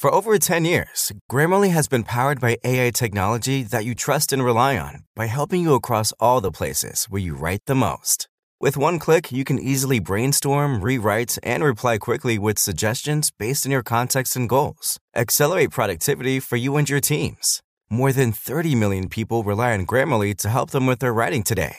For over 10 years, Grammarly has been powered by AI technology that you trust and rely on by helping you across all the places where you write the most. With one click, you can easily brainstorm, rewrite, and reply quickly with suggestions based on your context and goals. Accelerate productivity for you and your teams. More than 30 million people rely on Grammarly to help them with their writing today.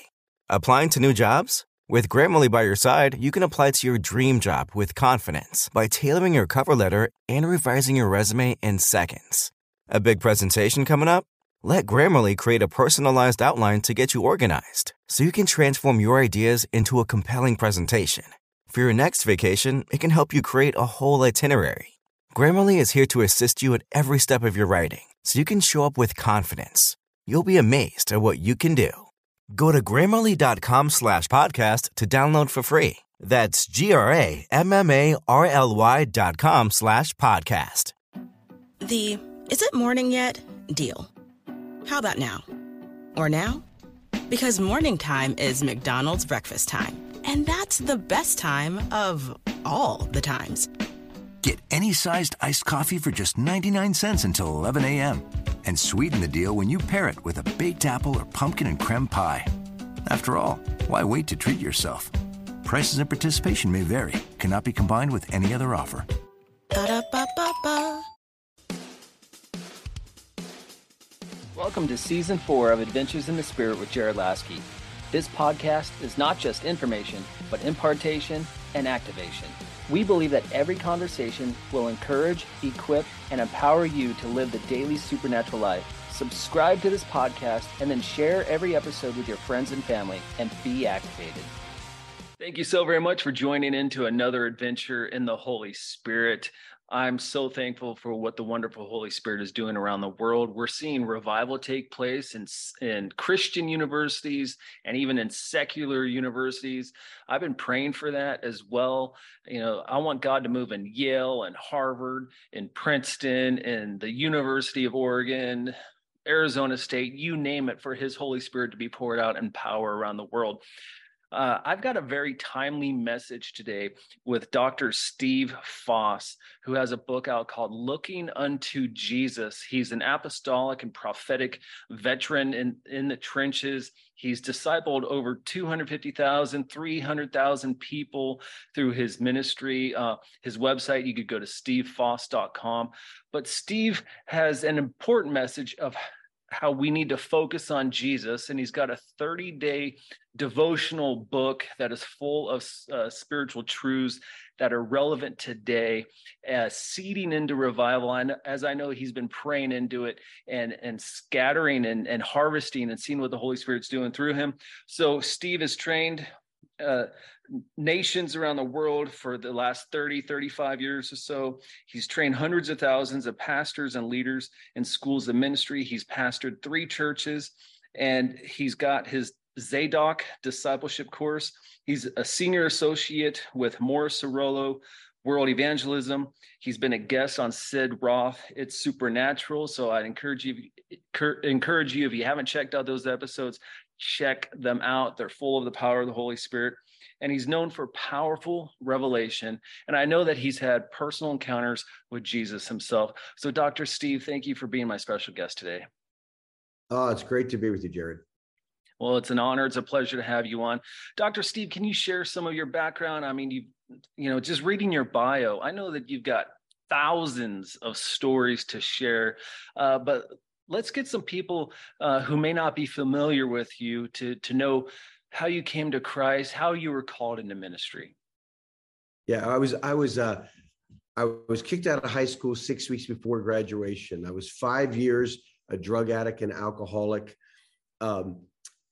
Applying to new jobs? With Grammarly by your side, you can apply to your dream job with confidence by tailoring your cover letter and revising your resume in seconds. A big presentation coming up? Let Grammarly create a personalized outline to get you organized so you can transform your ideas into a compelling presentation. For your next vacation, it can help you create a whole itinerary. Grammarly is here to assist you at every step of your writing so you can show up with confidence. You'll be amazed at what you can do. Go to grammarly.com slash podcast to download for free. That's G R A M M A R L Y dot com slash podcast. The is it morning yet deal. How about now? Or now? Because morning time is McDonald's breakfast time. And that's the best time of all the times. Get any sized iced coffee for just 99 cents until 11 a.m. And sweeten the deal when you pair it with a baked apple or pumpkin and creme pie. After all, why wait to treat yourself? Prices and participation may vary, cannot be combined with any other offer. Ba-da-ba-ba-ba. Welcome to season four of Adventures in the Spirit with Jared Laskey. This podcast is not just information, but impartation and activation. We believe that every conversation will encourage, equip, and empower you to live the daily supernatural life. Subscribe to this podcast and then share every episode with your friends and family and be activated. Thank you so very much for joining into another adventure in the Holy Spirit. I'm so thankful for what the wonderful Holy Spirit is doing around the world. We're seeing revival take place in, in Christian universities and even in secular universities. I've been praying for that as well. You know, I want God to move in Yale and Harvard, in Princeton, in the University of Oregon, Arizona State, you name it, for His Holy Spirit to be poured out in power around the world. Uh, I've got a very timely message today with Dr. Steve Foss, who has a book out called Looking Unto Jesus. He's an apostolic and prophetic veteran in, in the trenches. He's discipled over 250,000, 300,000 people through his ministry. Uh, his website, you could go to stevefoss.com. But Steve has an important message of how we need to focus on Jesus. And he's got a 30 day devotional book that is full of uh, spiritual truths that are relevant today, uh, seeding into revival. And as I know, he's been praying into it and, and scattering and, and harvesting and seeing what the Holy Spirit's doing through him. So, Steve is trained uh, nations around the world for the last 30, 35 years or so. He's trained hundreds of thousands of pastors and leaders in schools of ministry. He's pastored three churches and he's got his Zadok discipleship course. He's a senior associate with Morris Cerullo World Evangelism. He's been a guest on Sid Roth. It's supernatural. So I'd encourage you, encourage you if you haven't checked out those episodes, check them out. They're full of the power of the Holy Spirit. And he's known for powerful revelation. And I know that he's had personal encounters with Jesus himself. So, Dr. Steve, thank you for being my special guest today. Oh, it's great to be with you, Jared. Well, it's an honor. It's a pleasure to have you on. Dr. Steve, can you share some of your background? I mean, you you know, just reading your bio, I know that you've got thousands of stories to share, uh, but let's get some people uh, who may not be familiar with you to to know how you came to Christ, how you were called into ministry. Yeah, I was I was uh, I was kicked out of high school six weeks before graduation. I was five years a drug addict and alcoholic. Um,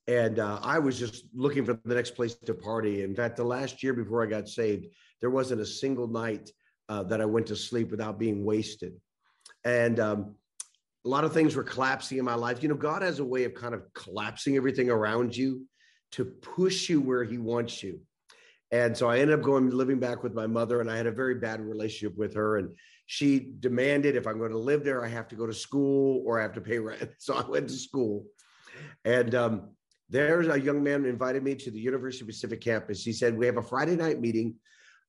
and uh, I was just looking for the next place to party. In fact, the last year before I got saved, there wasn't a single night uh, that I went to sleep without being wasted. And um, a lot of things were collapsing in my life. You know, God has a way of kind of collapsing everything around you to push you where He wants you. And so I ended up going living back with my mother, and I had a very bad relationship with her. And she demanded if I'm going to live there, I have to go to school or I have to pay rent. So I went to school. And um, there's a young man invited me to the University of Pacific campus. He said, We have a Friday night meeting.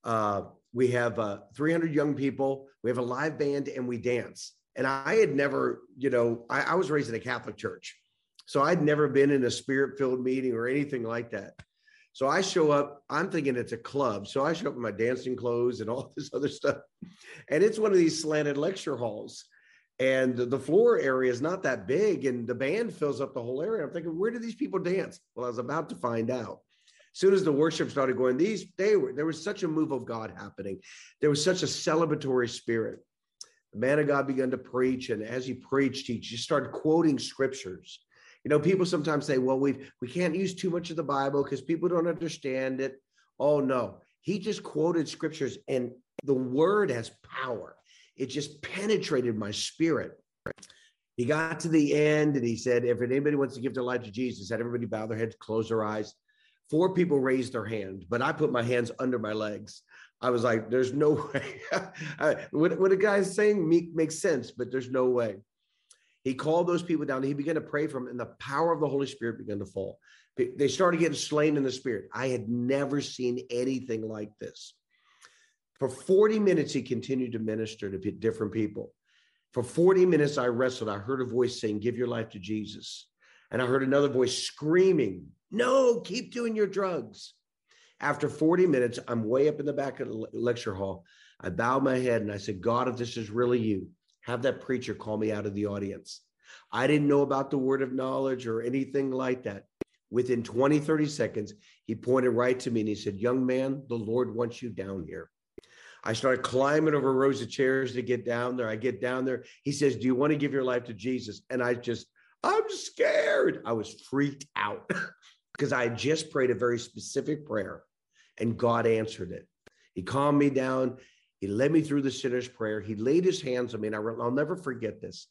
Uh, we have uh, 300 young people. We have a live band and we dance. And I had never, you know, I, I was raised in a Catholic church. So I'd never been in a spirit filled meeting or anything like that. So I show up, I'm thinking it's a club. So I show up in my dancing clothes and all this other stuff. And it's one of these slanted lecture halls. And the floor area is not that big, and the band fills up the whole area. I'm thinking, where do these people dance? Well, I was about to find out. As soon as the worship started going, these they were there was such a move of God happening. There was such a celebratory spirit. The man of God began to preach, and as he preached, he just started quoting scriptures. You know, people sometimes say, well, we we can't use too much of the Bible because people don't understand it. Oh no. He just quoted scriptures and the word has power. It just penetrated my spirit. He got to the end and he said, if anybody wants to give their life to Jesus, had everybody bow their heads, close their eyes. Four people raised their hand, but I put my hands under my legs. I was like, there's no way. what, what a guy's saying makes sense, but there's no way. He called those people down. He began to pray for them, and the power of the Holy Spirit began to fall. They started getting slain in the spirit. I had never seen anything like this. For 40 minutes, he continued to minister to different people. For 40 minutes, I wrestled. I heard a voice saying, Give your life to Jesus. And I heard another voice screaming, No, keep doing your drugs. After 40 minutes, I'm way up in the back of the lecture hall. I bowed my head and I said, God, if this is really you, have that preacher call me out of the audience. I didn't know about the word of knowledge or anything like that. Within 20, 30 seconds, he pointed right to me and he said, Young man, the Lord wants you down here. I started climbing over rows of chairs to get down there. I get down there. He says, Do you want to give your life to Jesus? And I just, I'm scared. I was freaked out because I just prayed a very specific prayer and God answered it. He calmed me down. He led me through the sinner's prayer. He laid his hands on me, and I, will never forget this.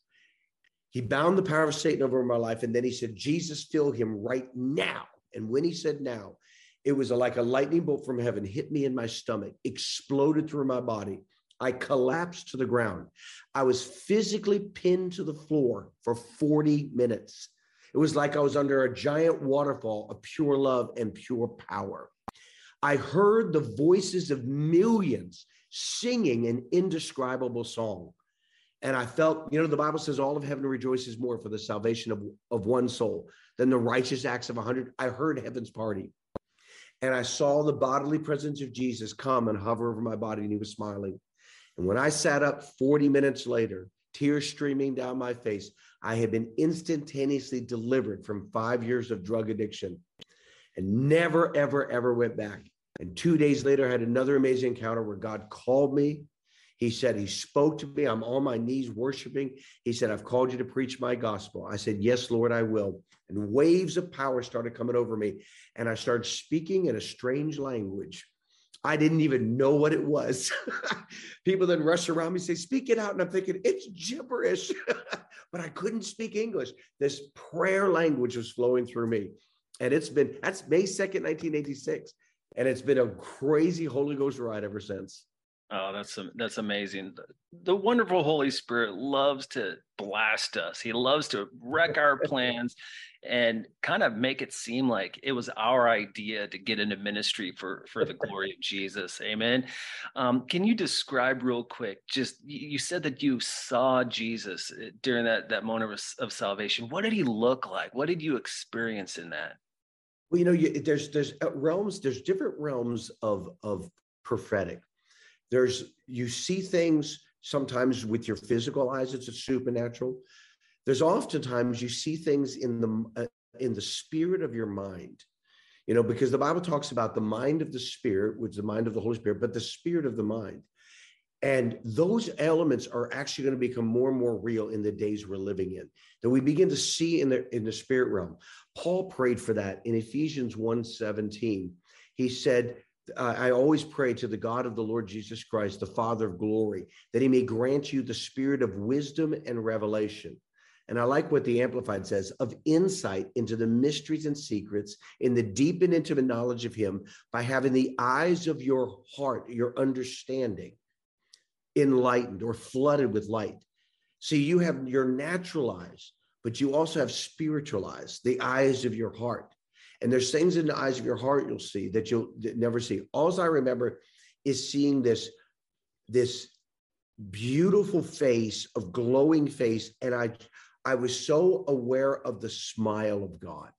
He bound the power of Satan over my life, and then he said, Jesus, fill him right now. And when he said now, it was like a lightning bolt from heaven hit me in my stomach, exploded through my body. I collapsed to the ground. I was physically pinned to the floor for 40 minutes. It was like I was under a giant waterfall of pure love and pure power. I heard the voices of millions singing an indescribable song. And I felt, you know, the Bible says all of heaven rejoices more for the salvation of, of one soul than the righteous acts of a hundred. I heard heaven's party. And I saw the bodily presence of Jesus come and hover over my body, and he was smiling. And when I sat up 40 minutes later, tears streaming down my face, I had been instantaneously delivered from five years of drug addiction and never, ever, ever went back. And two days later, I had another amazing encounter where God called me. He said, He spoke to me. I'm on my knees worshiping. He said, I've called you to preach my gospel. I said, Yes, Lord, I will. And waves of power started coming over me. And I started speaking in a strange language. I didn't even know what it was. People then rush around me, say, Speak it out. And I'm thinking, It's gibberish. but I couldn't speak English. This prayer language was flowing through me. And it's been, that's May 2nd, 1986 and it's been a crazy Holy Ghost ride ever since. Oh, that's that's amazing. The wonderful Holy Spirit loves to blast us. He loves to wreck our plans and kind of make it seem like it was our idea to get into ministry for for the glory of Jesus. Amen. Um, can you describe real quick? Just you said that you saw Jesus uh, during that that moment of, of salvation. What did he look like? What did you experience in that? Well, you know, you, there's there's uh, realms. There's different realms of of prophetic. There's you see things sometimes with your physical eyes. It's a supernatural. There's oftentimes you see things in the uh, in the spirit of your mind. You know, because the Bible talks about the mind of the spirit, which is the mind of the Holy Spirit, but the spirit of the mind. And those elements are actually going to become more and more real in the days we're living in. That we begin to see in the in the spirit realm. Paul prayed for that in Ephesians 1:17. He said, I always pray to the God of the Lord Jesus Christ, the Father of glory, that he may grant you the spirit of wisdom and revelation. And I like what the Amplified says of insight into the mysteries and secrets in the deep and intimate knowledge of him by having the eyes of your heart, your understanding enlightened or flooded with light. See, you have your natural eyes, but you also have spiritual eyes, the eyes of your heart. And there's things in the eyes of your heart you'll see that you'll never see. All I remember is seeing this this beautiful face of glowing face and i i was so aware of the smile of god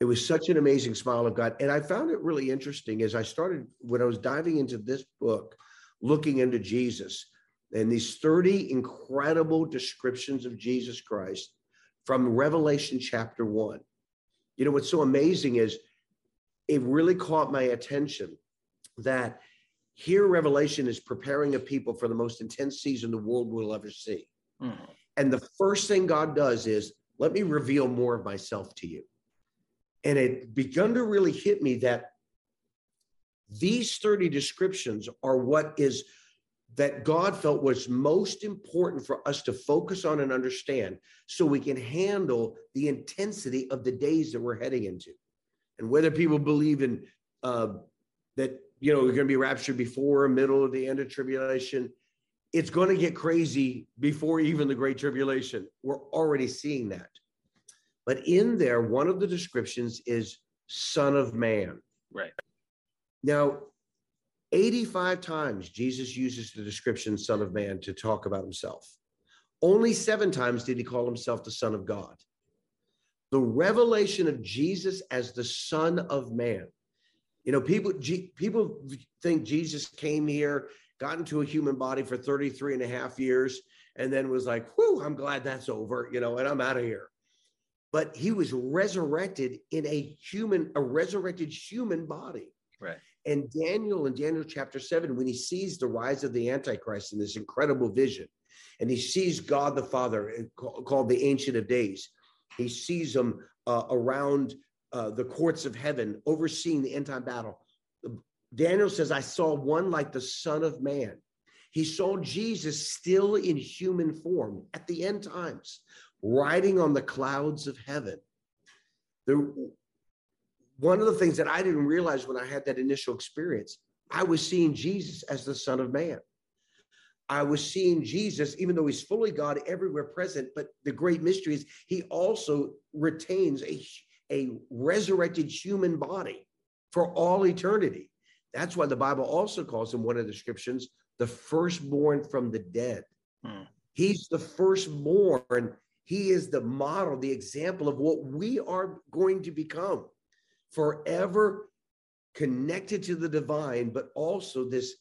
it was such an amazing smile of god and i found it really interesting as i started when i was diving into this book looking unto jesus and these 30 incredible descriptions of jesus christ from revelation chapter 1 you know what's so amazing is it really caught my attention that here, Revelation is preparing a people for the most intense season the world will ever see. Mm-hmm. And the first thing God does is, let me reveal more of myself to you. And it begun to really hit me that these 30 descriptions are what is that God felt was most important for us to focus on and understand so we can handle the intensity of the days that we're heading into. And whether people believe in uh, that you know, we're going to be raptured before, middle of the end of tribulation. It's going to get crazy before even the great tribulation. We're already seeing that. But in there, one of the descriptions is Son of Man. Right. Now, 85 times Jesus uses the description Son of Man to talk about himself. Only seven times did he call himself the Son of God. The revelation of Jesus as the Son of Man you know, people G, people think Jesus came here, got into a human body for 33 and a half years, and then was like, whew, I'm glad that's over, you know, and I'm out of here. But he was resurrected in a human, a resurrected human body. Right. And Daniel in Daniel chapter seven, when he sees the rise of the Antichrist in this incredible vision, and he sees God the Father eh, called the Ancient of Days, he sees him uh, around uh, the courts of heaven, overseeing the end time battle. Daniel says, I saw one like the Son of Man. He saw Jesus still in human form at the end times, riding on the clouds of heaven. The, one of the things that I didn't realize when I had that initial experience, I was seeing Jesus as the Son of Man. I was seeing Jesus, even though he's fully God everywhere present, but the great mystery is he also retains a a resurrected human body for all eternity. That's why the Bible also calls him one of the descriptions the firstborn from the dead. Hmm. He's the firstborn. He is the model, the example of what we are going to become forever connected to the divine, but also this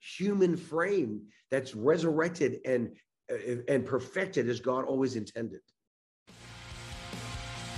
human frame that's resurrected and uh, and perfected as God always intended.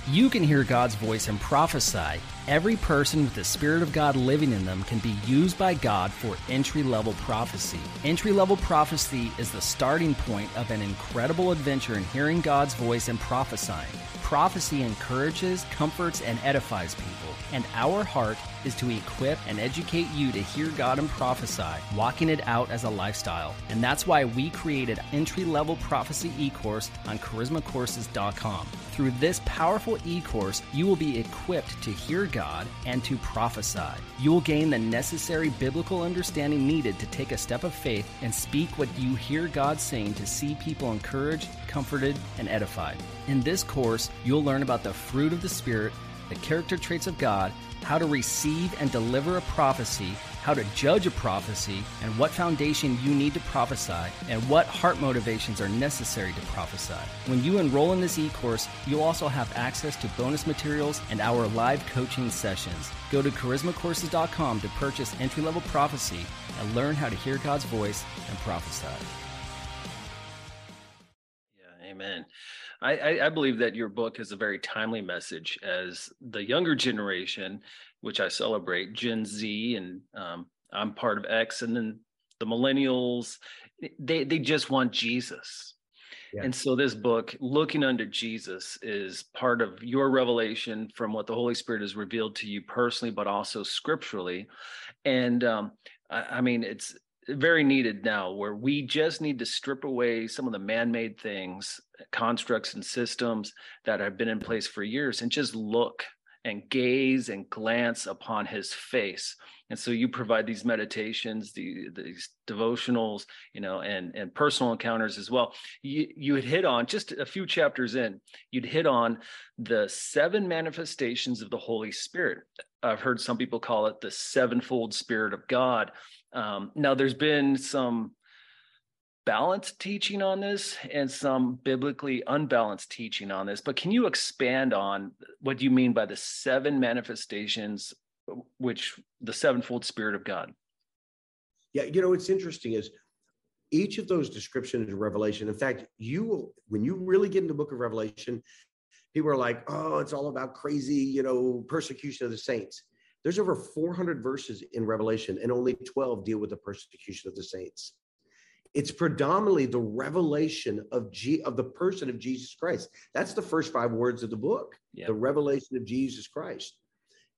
You can hear God's voice and prophesy. Every person with the Spirit of God living in them can be used by God for entry level prophecy. Entry level prophecy is the starting point of an incredible adventure in hearing God's voice and prophesying. Prophecy encourages, comforts, and edifies people, and our heart is to equip and educate you to hear God and prophesy, walking it out as a lifestyle. And that's why we created entry level prophecy e course on charismacourses.com. Through this powerful e course, you will be equipped to hear God and to prophesy. You will gain the necessary biblical understanding needed to take a step of faith and speak what you hear God saying to see people encouraged, comforted, and edified. In this course, you'll learn about the fruit of the Spirit, the character traits of God, how to receive and deliver a prophecy, how to judge a prophecy, and what foundation you need to prophesy, and what heart motivations are necessary to prophesy. When you enroll in this e course, you'll also have access to bonus materials and our live coaching sessions. Go to charismacourses.com to purchase entry level prophecy and learn how to hear God's voice and prophesy. Amen. I, I, believe that your book is a very timely message as the younger generation, which I celebrate, Gen Z, and um, I'm part of X, and then the millennials, they they just want Jesus. Yeah. And so this book, Looking Unto Jesus, is part of your revelation from what the Holy Spirit has revealed to you personally, but also scripturally. And um, I, I mean, it's very needed now where we just need to strip away some of the man-made things constructs and systems that have been in place for years and just look and gaze and glance upon his face. And so you provide these meditations the, these devotionals you know and and personal encounters as well. You you had hit on just a few chapters in you'd hit on the seven manifestations of the holy spirit. I've heard some people call it the sevenfold spirit of god. Um, now, there's been some balanced teaching on this and some biblically unbalanced teaching on this, but can you expand on what you mean by the seven manifestations, which the sevenfold Spirit of God? Yeah, you know, what's interesting is each of those descriptions of Revelation. In fact, you will, when you really get into the book of Revelation, people are like, oh, it's all about crazy, you know, persecution of the saints. There's over 400 verses in Revelation, and only 12 deal with the persecution of the saints. It's predominantly the revelation of G of the person of Jesus Christ. That's the first five words of the book. The revelation of Jesus Christ.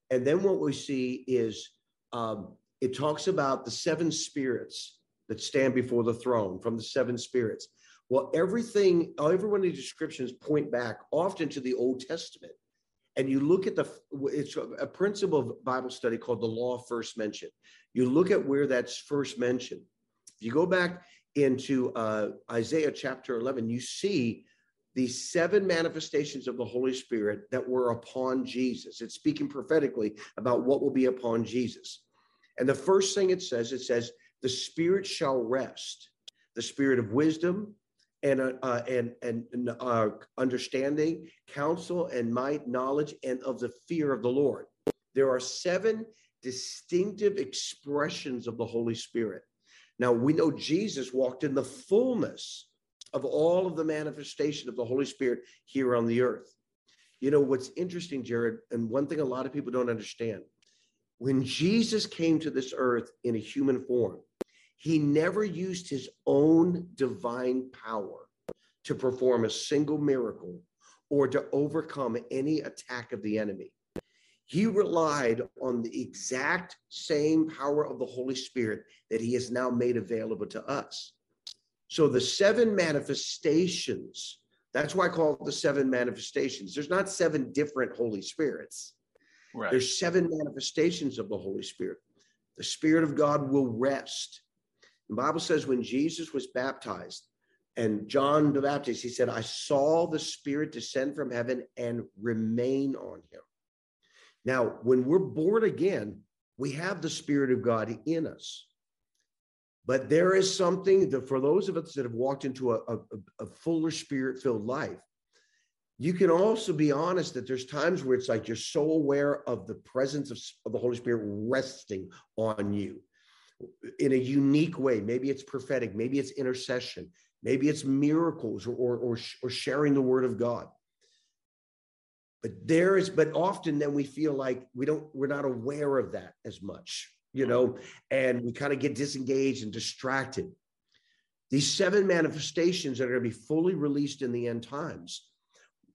And then what we see is um, it talks about the seven spirits that stand before the throne from the seven spirits. Well, everything, every one of these descriptions point back often to the Old Testament. And you look at the, it's a principle of Bible study called the law first mentioned. You look at where that's first mentioned. If you go back into uh, Isaiah chapter 11, you see these seven manifestations of the Holy Spirit that were upon Jesus. It's speaking prophetically about what will be upon Jesus. And the first thing it says, it says, the Spirit shall rest, the Spirit of wisdom and uh, uh and and uh, understanding, counsel and might, knowledge, and of the fear of the Lord. There are seven distinctive expressions of the Holy Spirit. Now we know Jesus walked in the fullness of all of the manifestation of the Holy Spirit here on the earth. You know what's interesting, Jared, and one thing a lot of people don't understand when Jesus came to this earth in a human form, he never used his own divine power to perform a single miracle or to overcome any attack of the enemy. He relied on the exact same power of the Holy Spirit that he has now made available to us. So the seven manifestations, that's why I call it the seven manifestations. There's not seven different Holy Spirits. Right. There's seven manifestations of the Holy Spirit. The Spirit of God will rest. The Bible says when Jesus was baptized and John the Baptist, he said, I saw the Spirit descend from heaven and remain on him. Now, when we're born again, we have the Spirit of God in us. But there is something that for those of us that have walked into a, a, a fuller spirit filled life, you can also be honest that there's times where it's like you're so aware of the presence of, of, the Holy Spirit resting on you in a unique way. Maybe it's prophetic, maybe it's intercession, maybe it's miracles or, or, or, or sharing the word of God. But there is, but often then we feel like we don't, we're not aware of that as much, you know, mm-hmm. and we kind of get disengaged and distracted. These seven manifestations that are going to be fully released in the end times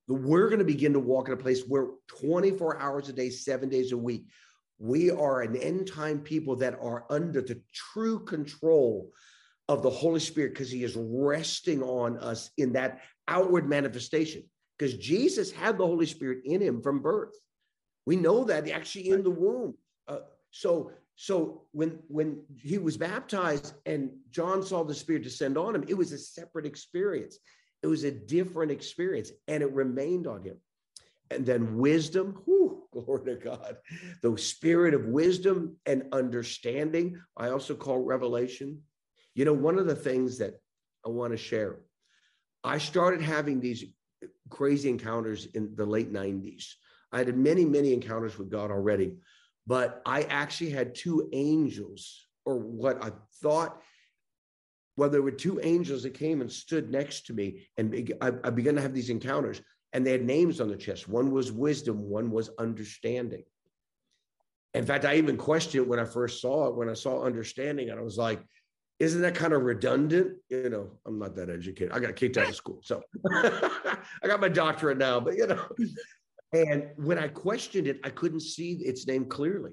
we're going to begin to walk in a place where 24 hours a day, seven days a week, we are an end time people that are under the true control of the Holy Spirit because he is resting on us in that outward manifestation. Because Jesus had the Holy Spirit in him from birth. We know that actually in the womb. Uh, so so when when he was baptized and John saw the Spirit descend on him, it was a separate experience. It was a different experience and it remained on him. And then wisdom, whew, glory to God. The spirit of wisdom and understanding, I also call revelation. You know, one of the things that I want to share, I started having these crazy encounters in the late 90s. I had many, many encounters with God already, but I actually had two angels, or what I thought well, there were two angels that came and stood next to me, and I, began to have these encounters, and they had names on the chest. One was wisdom, one was understanding. In fact, I even questioned when I first saw it, when I saw understanding, and I was like, isn't that kind of redundant? You know, I'm not that educated. I got kicked out of school. So I got my doctorate now, but you know. And when I questioned it, I couldn't see its name clearly.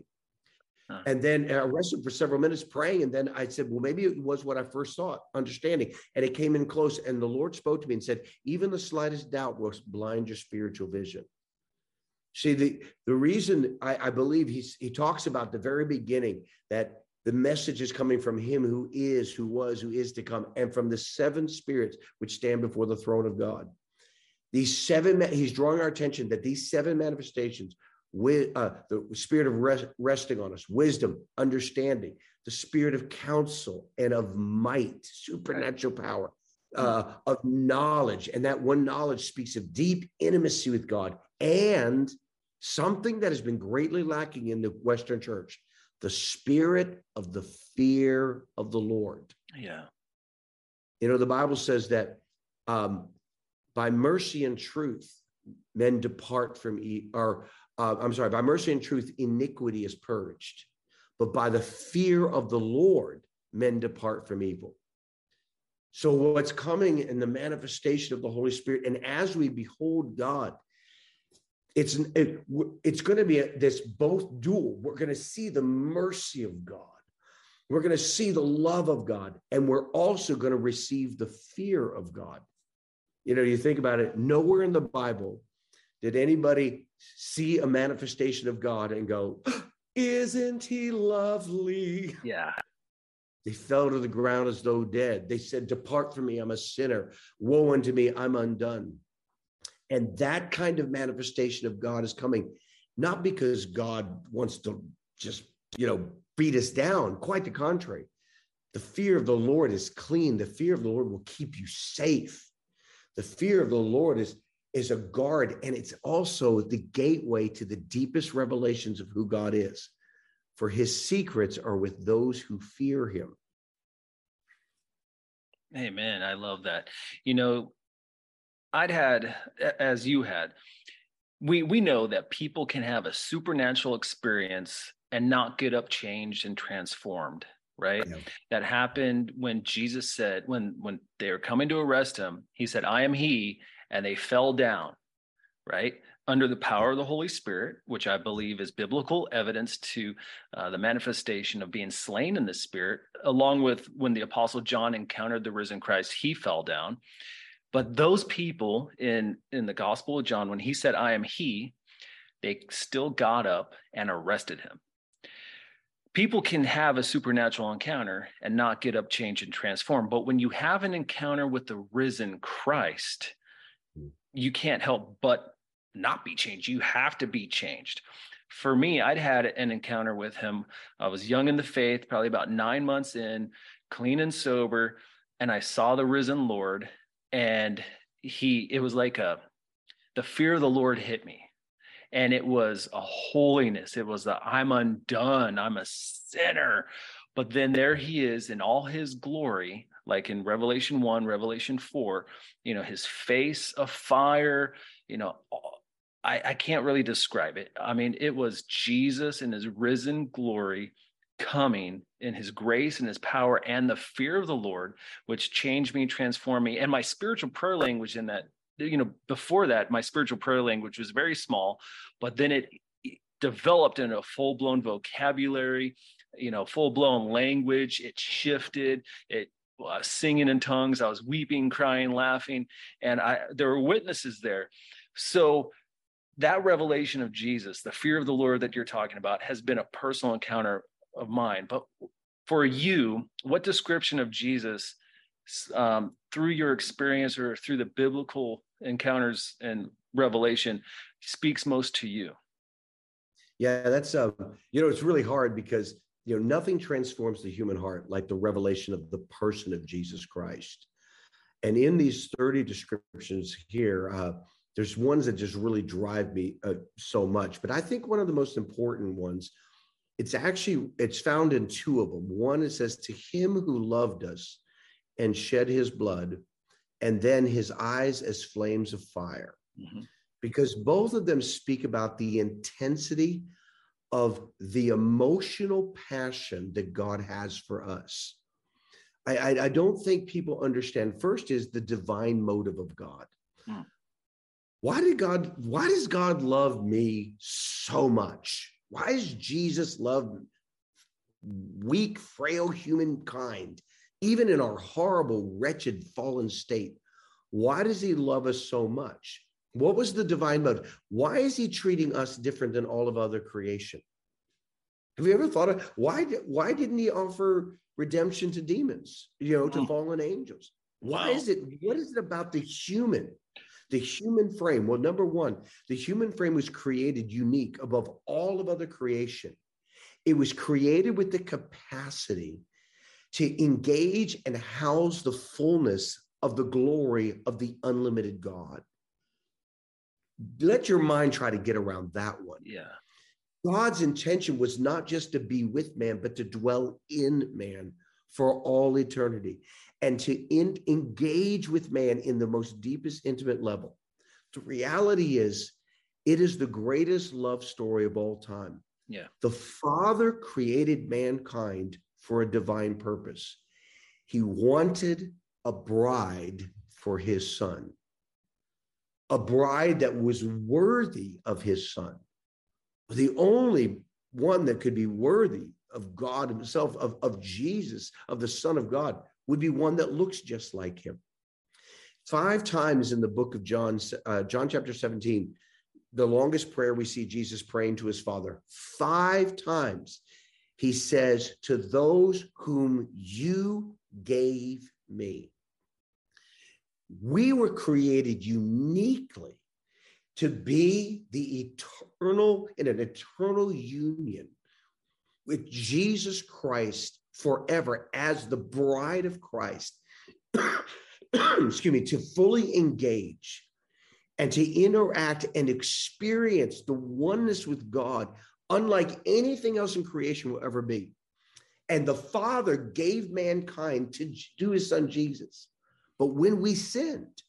And then I rested for several minutes praying. And then I said, well, maybe it was what I first thought, understanding. And it came in close. And the Lord spoke to me and said, even the slightest doubt will blind your spiritual vision. See, the, the reason I, I believe he's, he talks about the very beginning that the message is coming from him who is, who was, who is to come, and from the seven spirits which stand before the throne of God. These seven, he's drawing our attention that these seven manifestations with uh, the spirit of rest, resting on us, wisdom, understanding, the spirit of counsel and of might, supernatural power, uh, of knowledge. And that one knowledge speaks of deep intimacy with God and something that has been greatly lacking in the Western church the spirit of the fear of the Lord. Yeah. You know, the Bible says that um, by mercy and truth, men depart from, e- or uh, I'm sorry, by mercy and truth, iniquity is purged. But by the fear of the Lord, men depart from evil. So, what's coming in the manifestation of the Holy Spirit, and as we behold God, it's it, it's going to be a, this both dual. We're going to see the mercy of God. We're going to see the love of God, and we're also going to receive the fear of God. You know, you think about it. Nowhere in the Bible did anybody see a manifestation of God and go, "Isn't He lovely?" Yeah. They fell to the ground as though dead. They said, Depart from me, I'm a sinner. Woe unto me, I'm undone. And that kind of manifestation of God is coming, not because God wants to just, you know, beat us down, quite the contrary. The fear of the Lord is clean. The fear of the Lord will keep you safe. The fear of the Lord is, is a guard, and it's also the gateway to the deepest revelations of who God is. For his secrets are with those who fear him. Amen. I love that. You know, I'd had, as you had, we we know that people can have a supernatural experience and not get up changed and transformed right? Yeah. that happened when jesus said when when they were coming to arrest him he said i am he and they fell down right? Under the power of the holy spirit which i believe is biblical evidence to uh, the manifestation of being slain in the spirit along with when the apostle john encountered the risen christ he fell down but those people in in the Gospel of John, when he said, "I am He," they still got up and arrested him. People can have a supernatural encounter and not get up, change, and transform. But when you have an encounter with the risen Christ, hmm. you can't help but not be changed. You have to be changed. For me, I'd had an encounter with him. I was young in the faith, probably about nine months in, clean and sober, and I saw the risen Lord and he it was like a the fear of the lord hit me. And it was a holiness. It was the i'm undone. I'm a sinner. But then there he is in all his glory like in revelation 1 revelation 4 you know his face of fire you know I, I can't really describe it. I mean it was jesus in his risen glory coming in his grace and his power and the fear of the Lord, which changed me, transformed me. And my spiritual prayer language in that, you know, before that, my spiritual prayer language was very small, but then it developed in a full blown vocabulary, you know, full blown language. It shifted. It uh, singing in tongues. I was weeping, crying, laughing, and I there were witnesses there. So that revelation of Jesus, the fear of the Lord that you're talking about, has been a personal encounter of mine. But for you, what description of Jesus um, through your experience or through the biblical encounters and revelation speaks most to you? Yeah, that's um, you know, it's really hard because you know nothing transforms the human heart like the revelation of the person of Jesus Christ. And in these 30 descriptions here, uh, there's ones that just really drive me uh, so much. But I think one of the most important ones it's actually it's found in two of them. One it says to him who loved us and shed his blood and then his eyes as flames of fire. Mm-hmm. because both of them speak about the intensity of the emotional passion that god has for us. I, I, I don't think people understand. First is the divine motive of god. Mm. why did god why does god love me so much why does Jesus love weak, frail humankind, even in our horrible, wretched, fallen state? Why does he love us so much? What was the divine motive? Why is he treating us different than all of other creation? Have you ever thought of why? Why didn't he offer redemption to demons? You know, to hmm. fallen angels. Why is it? What is it about the human the human frame, well, number one, the human frame was created unique above all of other creation. It was created with the capacity to engage and house the fullness of the glory of the unlimited God. Let your mind try to get around that one. Yeah. God's intention was not just to be with man, but to dwell in man for all eternity and to in, engage with man in the most deepest intimate level. The reality is, it is the greatest love story of all time. Yeah. The Father created mankind for a divine purpose. He wanted a bride for his son, a bride that was worthy of his son. The only one that could be worthy of God himself, of, of Jesus, of the Son of God, would be one that looks just like him. Five times in the book of John, uh, John chapter 17, the longest prayer we see Jesus praying to his Father. Five times he says, To those whom you gave me. We were created uniquely to be the eternal, in an eternal union with Jesus Christ forever as the bride of Christ. Excuse me, to fully engage and to interact and experience the oneness with God, unlike anything else in creation will ever be. And the Father gave mankind to do his son Jesus. But when we sinned,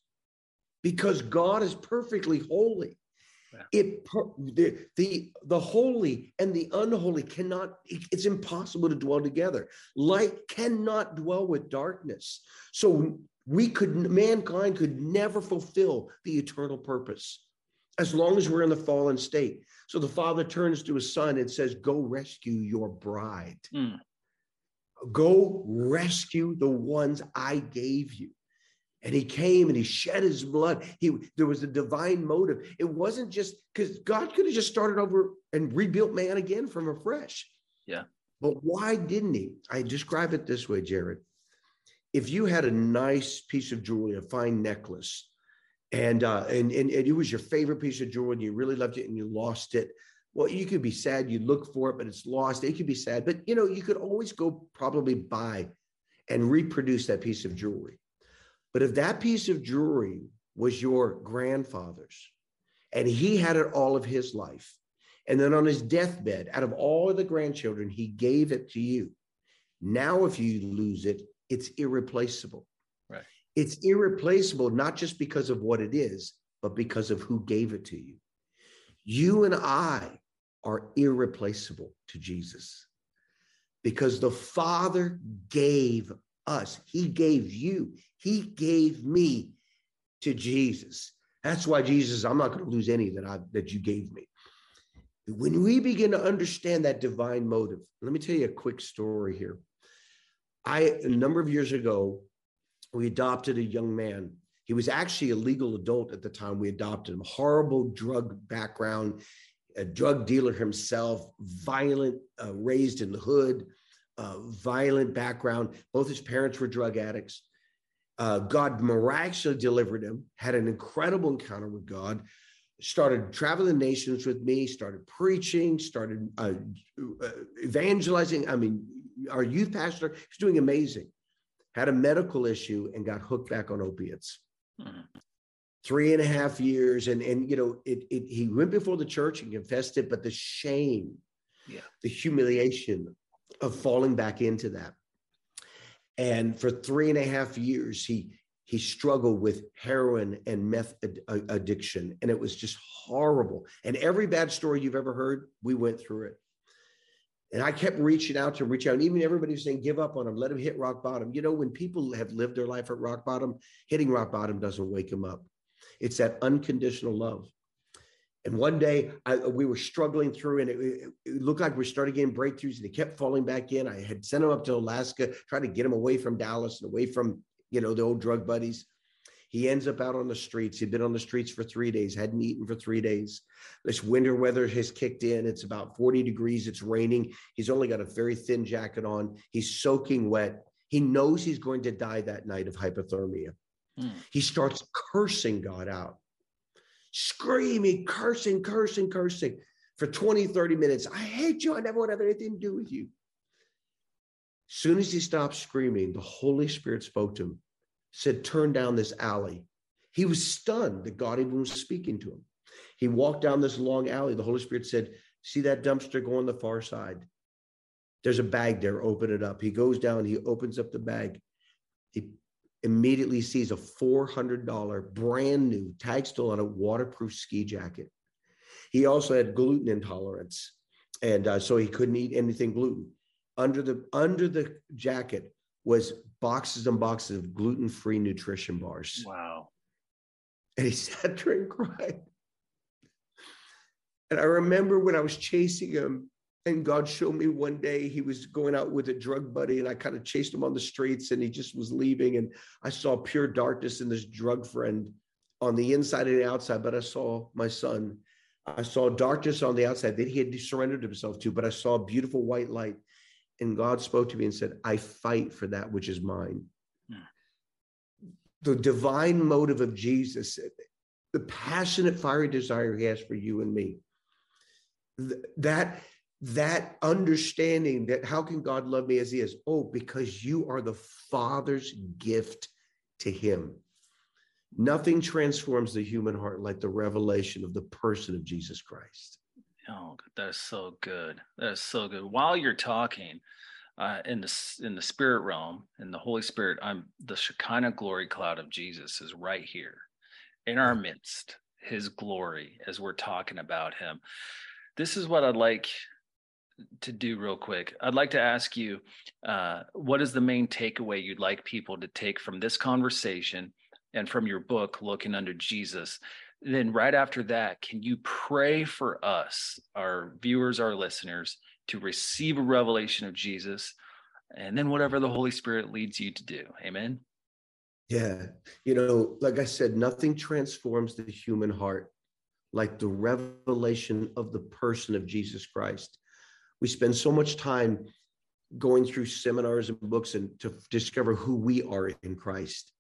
because God is perfectly holy, yeah. it the, the the holy and the unholy cannot it's impossible to dwell together. Light cannot dwell with darkness. So we could mankind could never fulfill the eternal purpose as long as we're in the fallen state. So the father turns to his son and says go rescue your bride. Mm. go rescue the ones i gave you and he came and he shed his blood he there was a divine motive it wasn't just because god could have just started over and rebuilt man again from afresh yeah but why didn't he i describe it this way jared if you had a nice piece of jewelry, a fine necklace, and uh, and, and and it was your favorite piece of jewelry, and you really loved it, and you lost it. Well, you could be sad. You look for it, but it's lost. It could be sad, but you know you could always go probably buy and reproduce that piece of jewelry. But if that piece of jewelry was your grandfather's, and he had it all of his life, and then on his deathbed, out of all of the grandchildren, he gave it to you. Now, if you lose it, it's irreplaceable. Right. It's irreplaceable, not just because of what it is, but because of who gave it to you. You and I are irreplaceable to Jesus because the Father gave us, He gave you, He gave me to Jesus. That's why Jesus, I'm not going to lose any that I that you gave me. When we begin to understand that divine motive, let me tell you a quick story here. I, a number of years ago, we adopted a young man. He was actually a legal adult at the time we adopted him. Horrible drug background, a drug dealer himself, violent, uh, raised in the hood, uh, violent background. Both his parents were drug addicts. Uh, God miraculously delivered him, had an incredible encounter with God, started traveling nations with me, started preaching, started uh, uh, evangelizing. I mean, our youth pastor, he's doing amazing. Had a medical issue and got hooked back on opiates. Mm-hmm. Three and a half years, and and you know, it, it he went before the church and confessed it, but the shame, yeah, the humiliation of falling back into that. And for three and a half years, he he struggled with heroin and meth ad- addiction, and it was just horrible. And every bad story you've ever heard, we went through it. And I kept reaching out to reach out. And even everybody was saying, give up on him, let him hit rock bottom. You know, when people have lived their life at rock bottom, hitting rock bottom doesn't wake them up. It's that unconditional love. And one day I, we were struggling through, and it, it, looked like we started getting breakthroughs, and he kept falling back in. I had sent him up to Alaska, trying to get him away from Dallas and away from you know the old drug buddies. He ends up out on the streets. He'd been on the streets for three days, hadn't eaten for three days. This winter weather has kicked in. It's about 40 degrees. It's raining. He's only got a very thin jacket on. He's soaking wet. He knows he's going to die that night of hypothermia. Hmm. He starts cursing God out, screaming, cursing, cursing, cursing. for 20, 30 minutes. I hate you. I never want to have anything to do with you. Soon as he stopped screaming, the Holy Spirit spoke to him, said, Turn down this alley. He was stunned that God even was speaking to him. He walked down this long alley. The Holy Spirit said, See that dumpster go on the far side? There's a bag there. Open it up. He goes down, he opens up the bag. Immediately sees a $400 brand new tag still on a waterproof ski jacket. He also had gluten intolerance. And uh, so he couldn't eat anything gluten. Under the under the jacket was boxes and boxes of gluten-free nutrition bars. Wow. And he sat there and cried. And I remember when I was chasing him, and God showed me one day he was going out with a drug buddy, and I kind of chased him on the streets, and he just was leaving. And I saw pure darkness in this drug friend on the inside and the outside, but I saw my son. I saw darkness on the outside that he had surrendered himself to, but I saw a beautiful white light. And God spoke to me and said, I fight for that which is mine. Hmm. The divine motive of Jesus, the passionate, fiery desire he has for you and me, that that understanding that how can God love me as he is? Oh, because you are the Father's gift to him. Nothing transforms the human heart like the revelation of the person of Jesus Christ. Oh, that is so good. That is so good. While you're talking, uh, in the in the spirit realm, in the Holy Spirit, I'm the Shekinah glory cloud of Jesus is right here, in our midst. His glory, as we're talking about Him. This is what I'd like to do real quick. I'd like to ask you, uh, what is the main takeaway you'd like people to take from this conversation and from your book, Looking Unto Jesus? Then, right after that, can you pray for us, our viewers, our listeners, to receive a revelation of Jesus? And then, whatever the Holy Spirit leads you to do. Amen. Yeah. You know, like I said, nothing transforms the human heart like the revelation of the person of Jesus Christ we spend so much time going through seminars and books and to discover who we are in Christ.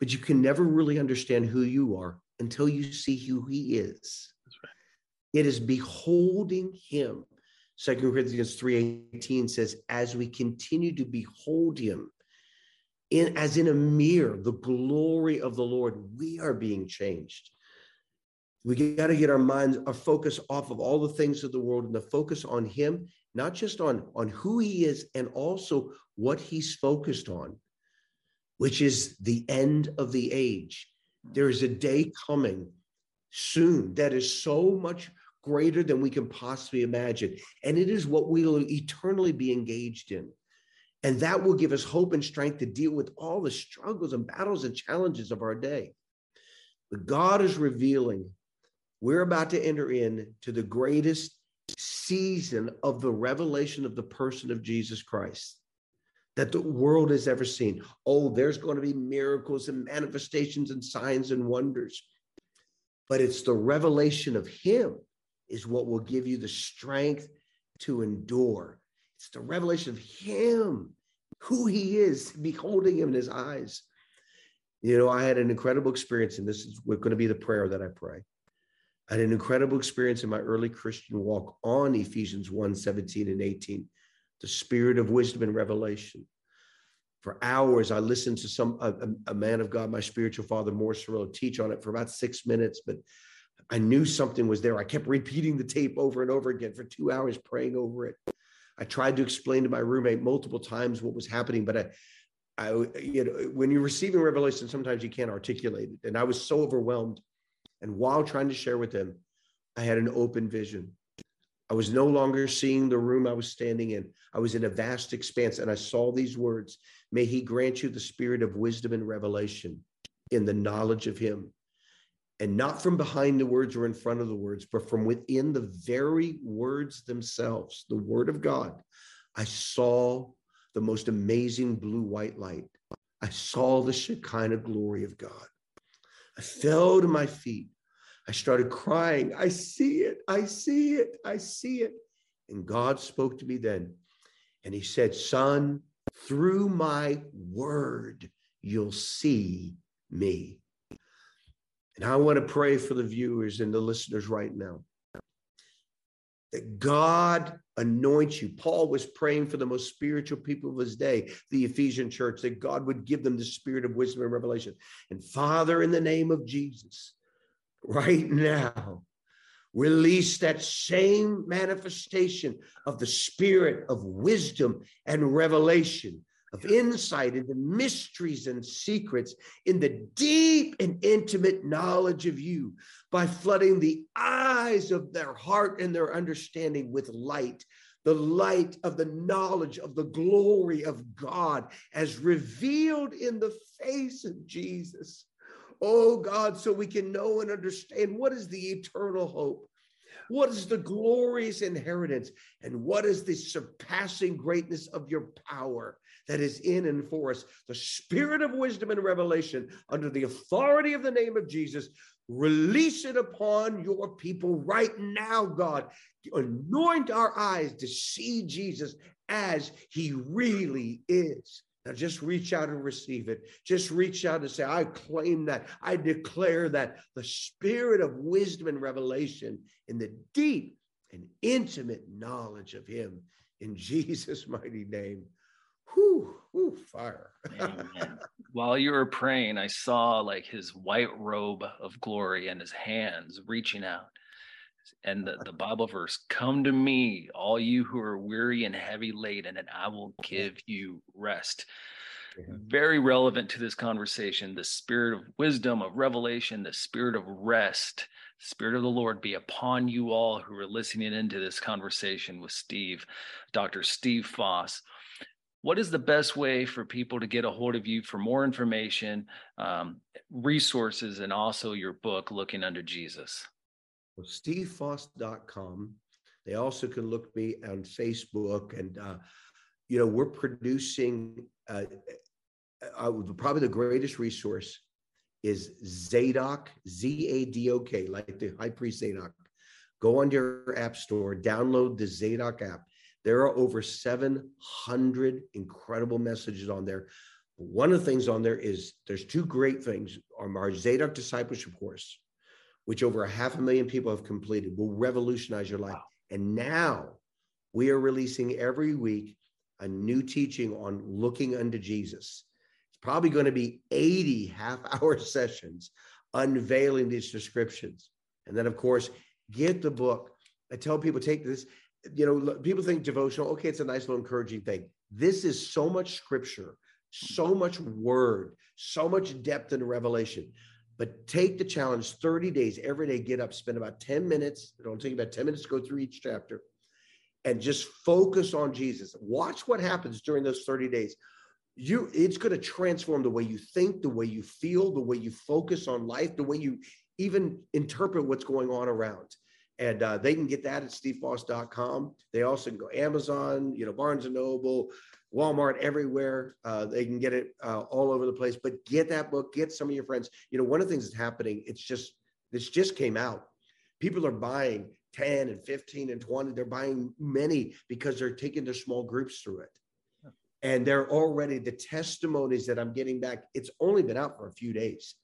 But you can never really understand who you are until you see who he is. Right. It is beholding him. Second Corinthians 3:18 says, as we continue to behold him in as in a mirror, the glory of the Lord, we are being changed. We got to get our minds, our focus off of all the things of the world and the focus on Him, not just on, on who He is and also what He's focused on, which is the end of the age. There is a day coming soon that is so much greater than we can possibly imagine. And it is what we will eternally be engaged in. And that will give us hope and strength to deal with all the struggles and battles and challenges of our day. But God is revealing we're about to enter into the greatest season of the revelation of the person of Jesus Christ that the world has ever seen. Oh, there's going to be miracles and manifestations and signs and wonders. But it's the revelation of Him is what will give you the strength to endure. It's the revelation of Him, who He is, beholding Him in His eyes. You know, I had an incredible experience, and this is going to be the prayer that I pray. I had an incredible experience in my early Christian walk on Ephesians 1 17 and 18, the spirit of wisdom and revelation. For hours, I listened to some a, a man of God, my spiritual father, Morris Cerullo, teach on it for about six minutes, but I knew something was there. I kept repeating the tape over and over again for two hours, praying over it. I tried to explain to my roommate multiple times what was happening, but I, I, you know, when you're receiving revelation, sometimes you can't articulate it. And I was so overwhelmed and while trying to share with them, I had an open vision. I was no longer seeing the room I was standing in. I was in a vast expanse and I saw these words May he grant you the spirit of wisdom and revelation in the knowledge of him. And not from behind the words or in front of the words, but from within the very words themselves, the word of God. I saw the most amazing blue white light. I saw the Shekinah glory of God. I fell to my feet I started crying. I see it. I see it. I see it. And God spoke to me then. And he said, Son, through my word, you'll see me. And I want to pray for the viewers and the listeners right now. that God anoints you. Paul was praying for the most spiritual people of his day, the Ephesian church, that God would give them the spirit of wisdom and revelation. And Father, in the name of Jesus, right now, release that same manifestation of the spirit of wisdom and revelation of insight into mysteries and secrets in the deep and intimate knowledge of you by flooding the eyes of their heart and their understanding with light the light of the knowledge of the glory of God as revealed in the face of Jesus. Oh God, so we can know and understand what is the eternal hope what is the glorious inheritance? And what is the surpassing greatness of your power that is in and for us? The spirit of wisdom and revelation under the authority of the name of Jesus. Release it upon your people right now, God. Anoint our eyes to see Jesus as he really is. Now just reach out and receive it. Just reach out and say, I claim that. I declare that the spirit of wisdom and revelation in the deep and intimate knowledge of him in Jesus' mighty name. Whew, whew fire. While you were praying, I saw like his white robe of glory and his hands reaching out and the, the Bible verse, come to me, all you who are weary and heavy laden, and I will give you rest. Very relevant to this conversation, the spirit of wisdom, of revelation, the spirit of rest, spirit of the Lord be upon you all who are listening into this conversation with Steve, Dr. Steve Foss what is the best way for people to get a hold of you for more information, um, resources, and also your book, Looking Unto Jesus? Well, stevefoss.com. They also can look me on Facebook. And, uh, you know, we're producing uh, uh, probably the greatest resource is Zadok, Z A D O K, like the high priest Zadok. Go on your app store, download the Zadok app. There are over 700 incredible messages on there. One of the things on there is there's two great things on our Zadok discipleship course which over a half a million people have completed, will revolutionize your life. And now we are releasing every week a new teaching on looking unto Jesus. It's probably going to be 80 half hour sessions unveiling these descriptions. And then, of course, get the book. I tell people, take this. You know, people think devotional, okay, it's a nice little encouraging thing. This is so much scripture, so mm-hmm. much word, so much depth and revelation. But take the challenge 30 days, every day, get up, spend about 10 minutes. It'll take about 10 minutes to go through each chapter and just focus on Jesus. Watch what happens during those 30 days. You it's going to transform the way you think, the way you feel, the way you focus on life, the way you even interpret what's going on around. And uh, they can get that at stevefoss.com. They also can go Amazon, you know, Barnes and Noble, Walmart, everywhere. Uh, they can get it uh, all over the place. But get that book. Get some of your friends. You know, one of the things that's happening. It's just this just came out. People are buying 10 and 15 and 20. They're buying many because they're taking their small groups through it. And they're already the testimonies that I'm getting back. It's only been out for a few days.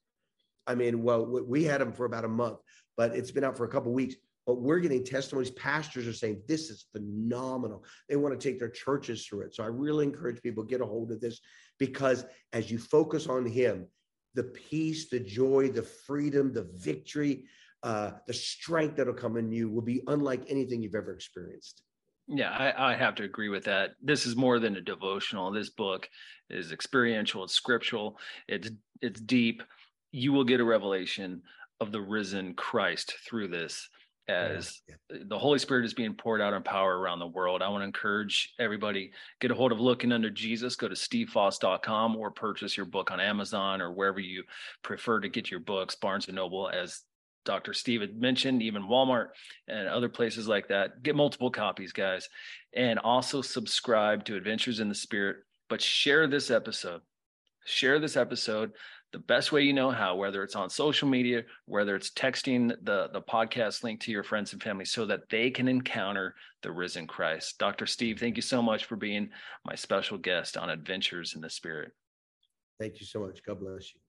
I mean, well, we had them for about a month, but it's been out for a couple weeks but we're getting testimonies. Pastors are saying this is phenomenal. They want to take their churches through it. So I really encourage people get a hold of this because as you focus on Him, the peace, the joy, the freedom, the victory, uh, the strength that'll come in you will be unlike anything you've ever experienced. Yeah, I, I, have to agree with that. This is more than a devotional. This book is experiential. It's scriptural. It's it's deep. You will get a revelation of the risen Christ through this as yeah. the Holy Spirit is being poured out in power around the world. I want to encourage everybody get a hold of Looking Unto Jesus. Go to stevefoss.com or purchase your book on Amazon or wherever you prefer to get your books. Barnes and Noble, as Dr. Steve had mentioned, even Walmart and other places like that. Get multiple copies, guys, and also subscribe to Adventures in the Spirit. But share this episode. Share this episode the best way you know how, whether it's on social media, whether it's texting the, the podcast link to your friends and family so that they can encounter the risen Christ. Dr. Steve, thank you so much for being my special guest on Adventures in the Spirit. Thank you so much. God bless you.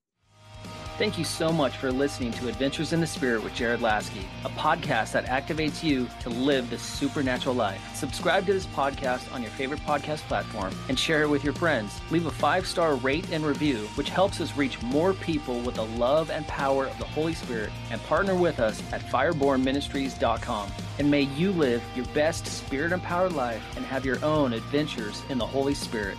Thank you so much for listening to Adventures in the Spirit with Jared Laskey, a podcast that activates you to live the supernatural life. Subscribe to this podcast on your favorite podcast platform and share it with your friends. Leave a five star rate and review, which helps us reach more people with the love and power of the Holy Spirit. And partner with us at firebornministries.com. And may you live your best spirit empowered life and have your own adventures in the Holy Spirit.